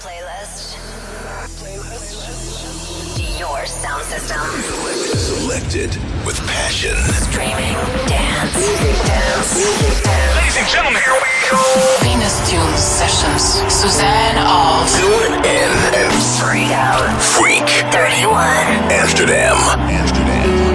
Playlist. Playlist. Your sound system. Selected with passion. Streaming. Dance. Dance. Dance. Ladies and gentlemen, here we go. Venus Tune Sessions. Suzanne of. Tune in. Freak out. Freak. 31. Amsterdam. Amsterdam.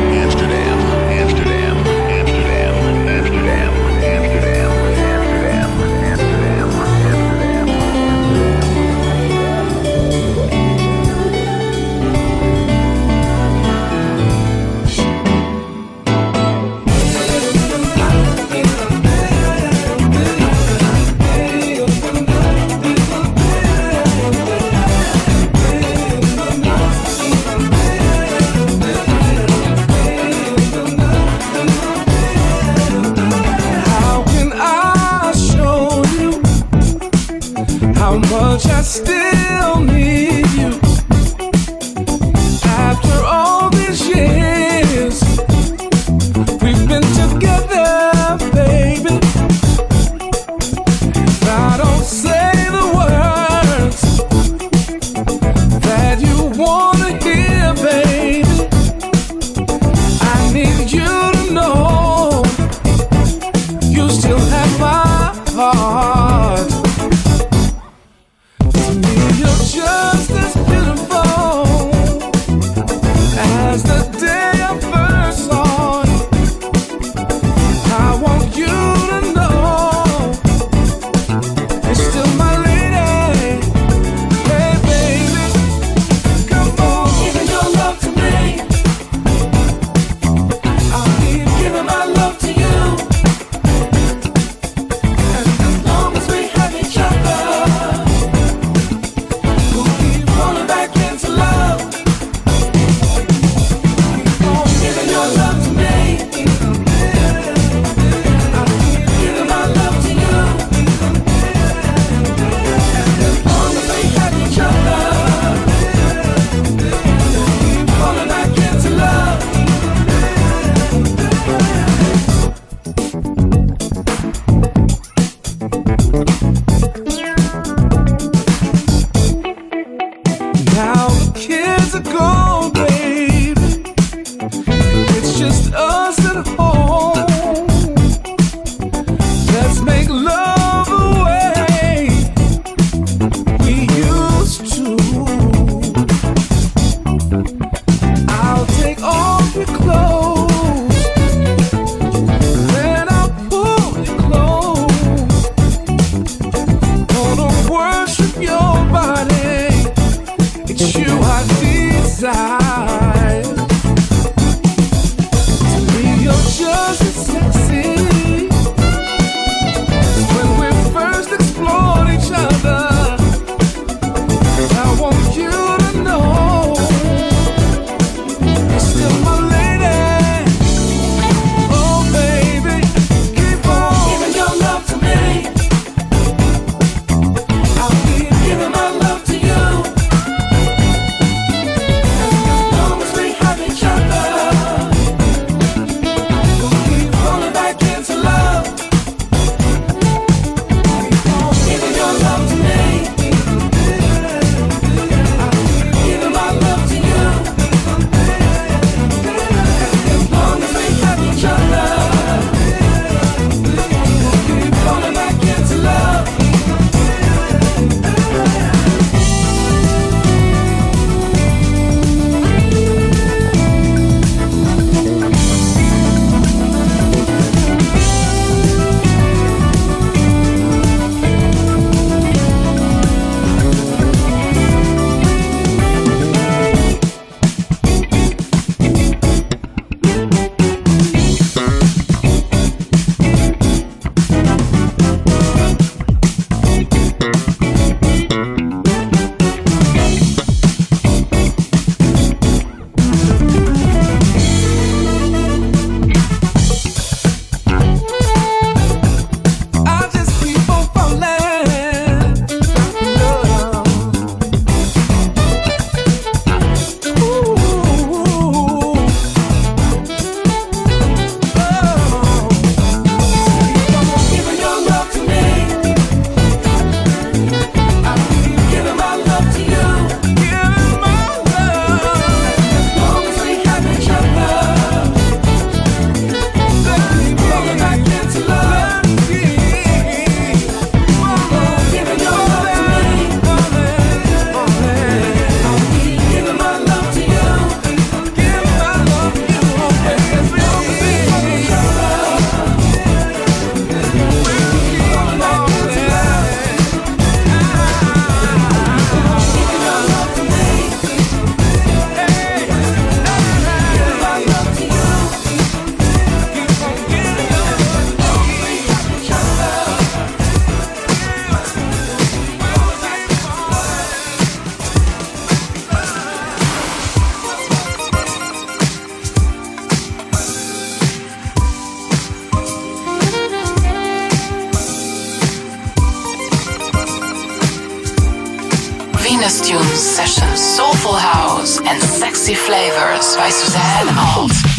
Sexy Flavors by Suzanne Holt.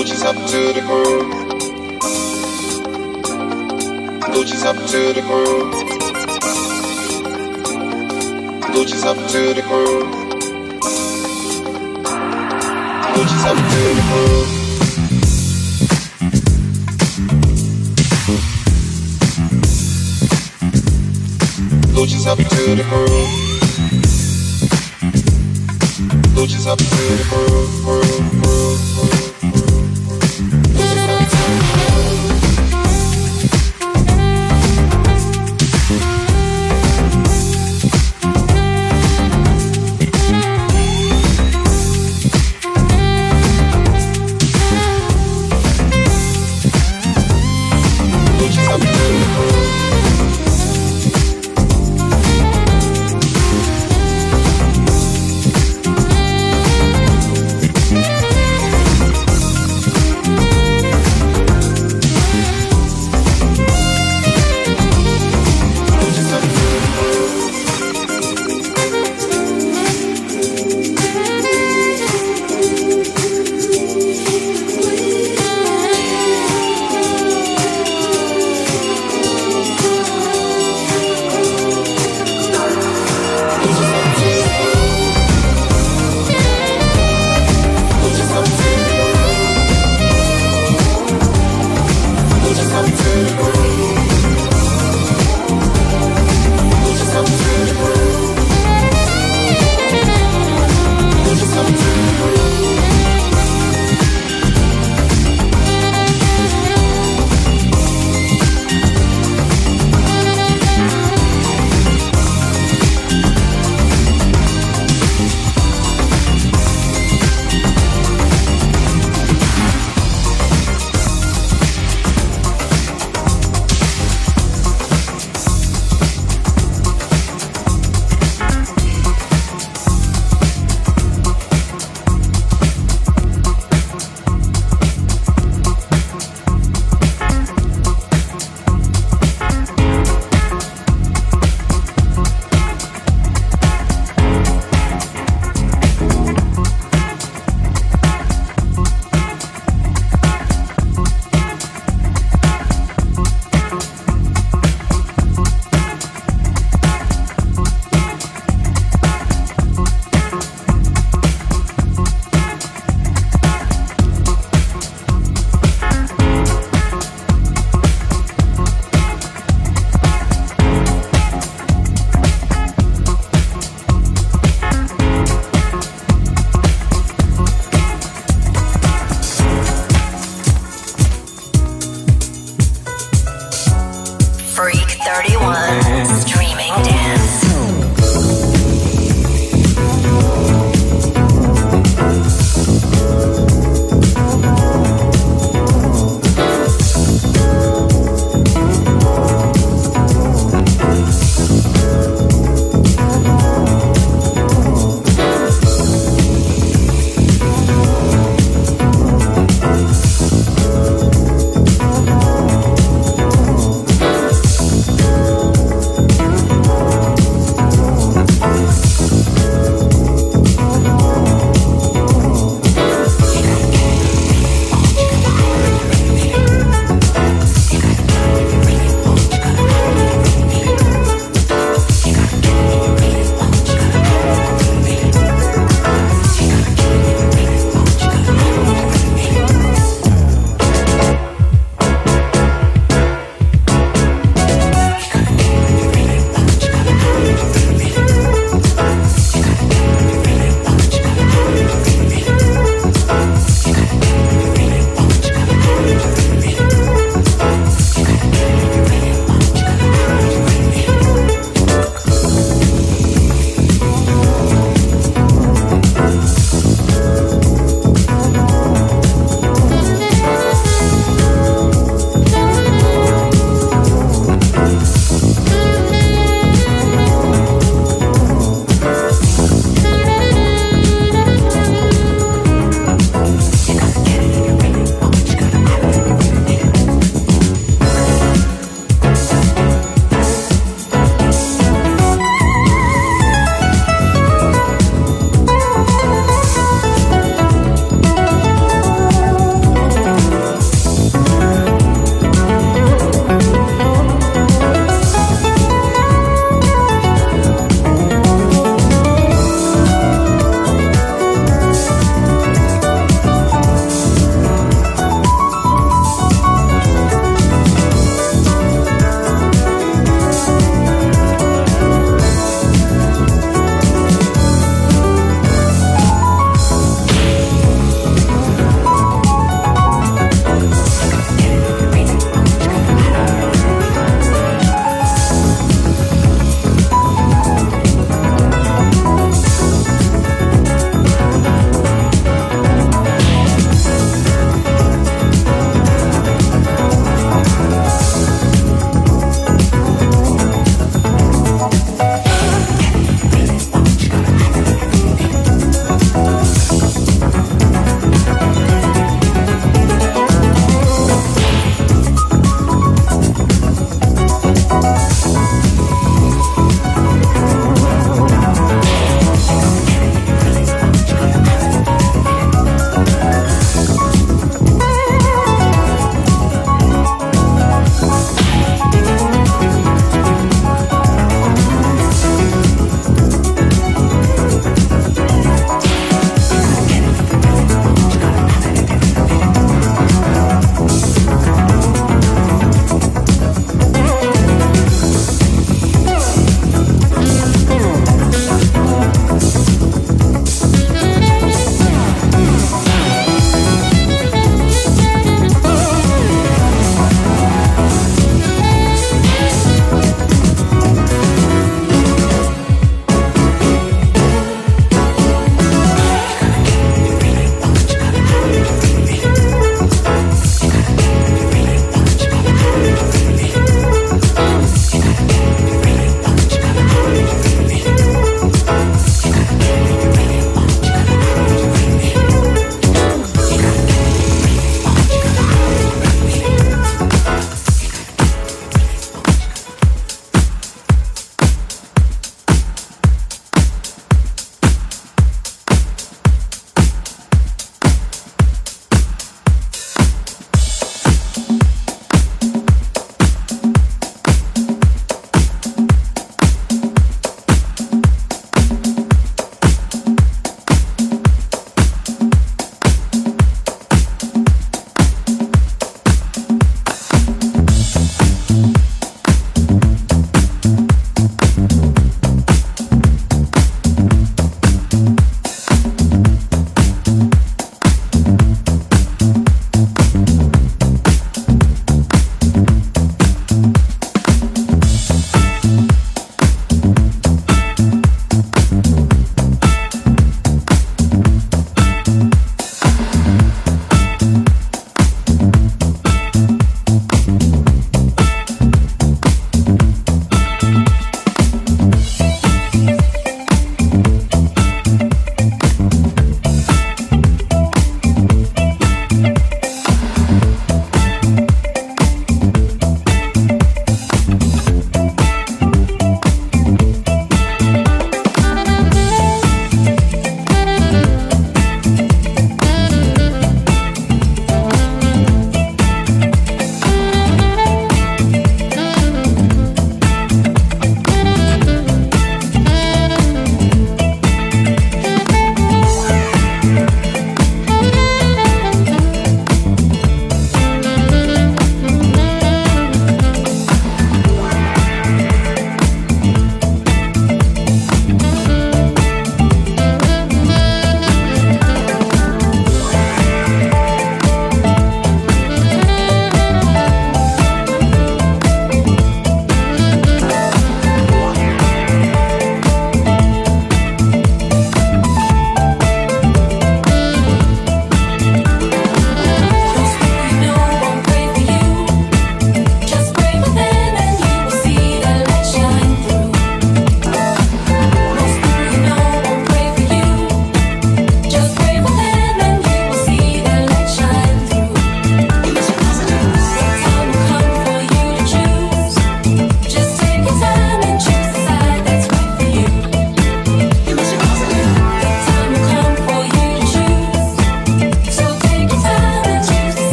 Gucci's up to the groove. Gucci's up to the groove. Gucci's up to the groove. Gucci's up to the groove. Gucci's up to the groove. Gucci's up to the groove, groove, groove, groove.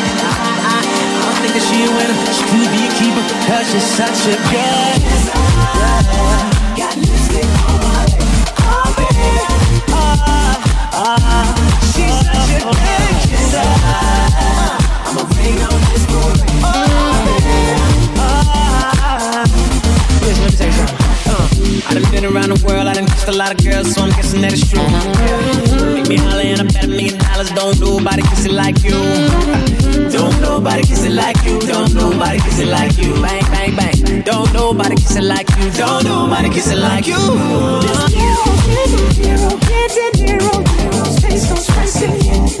I think that she a winner, she could be a keeper, she's such a good she's such a kisser. I'ma on this boy. I done been around the world, I done kissed a lot of girls, so I'm guessing that it's true. Make me holler and I bet a million dollars don't nobody kiss it like you. Don't nobody kiss it like you. Don't nobody kiss it like you. Bang bang bang. Don't nobody kiss it like you. Don't nobody kiss it like you. Zero, zero, zero, zero, zero, space, no space in you.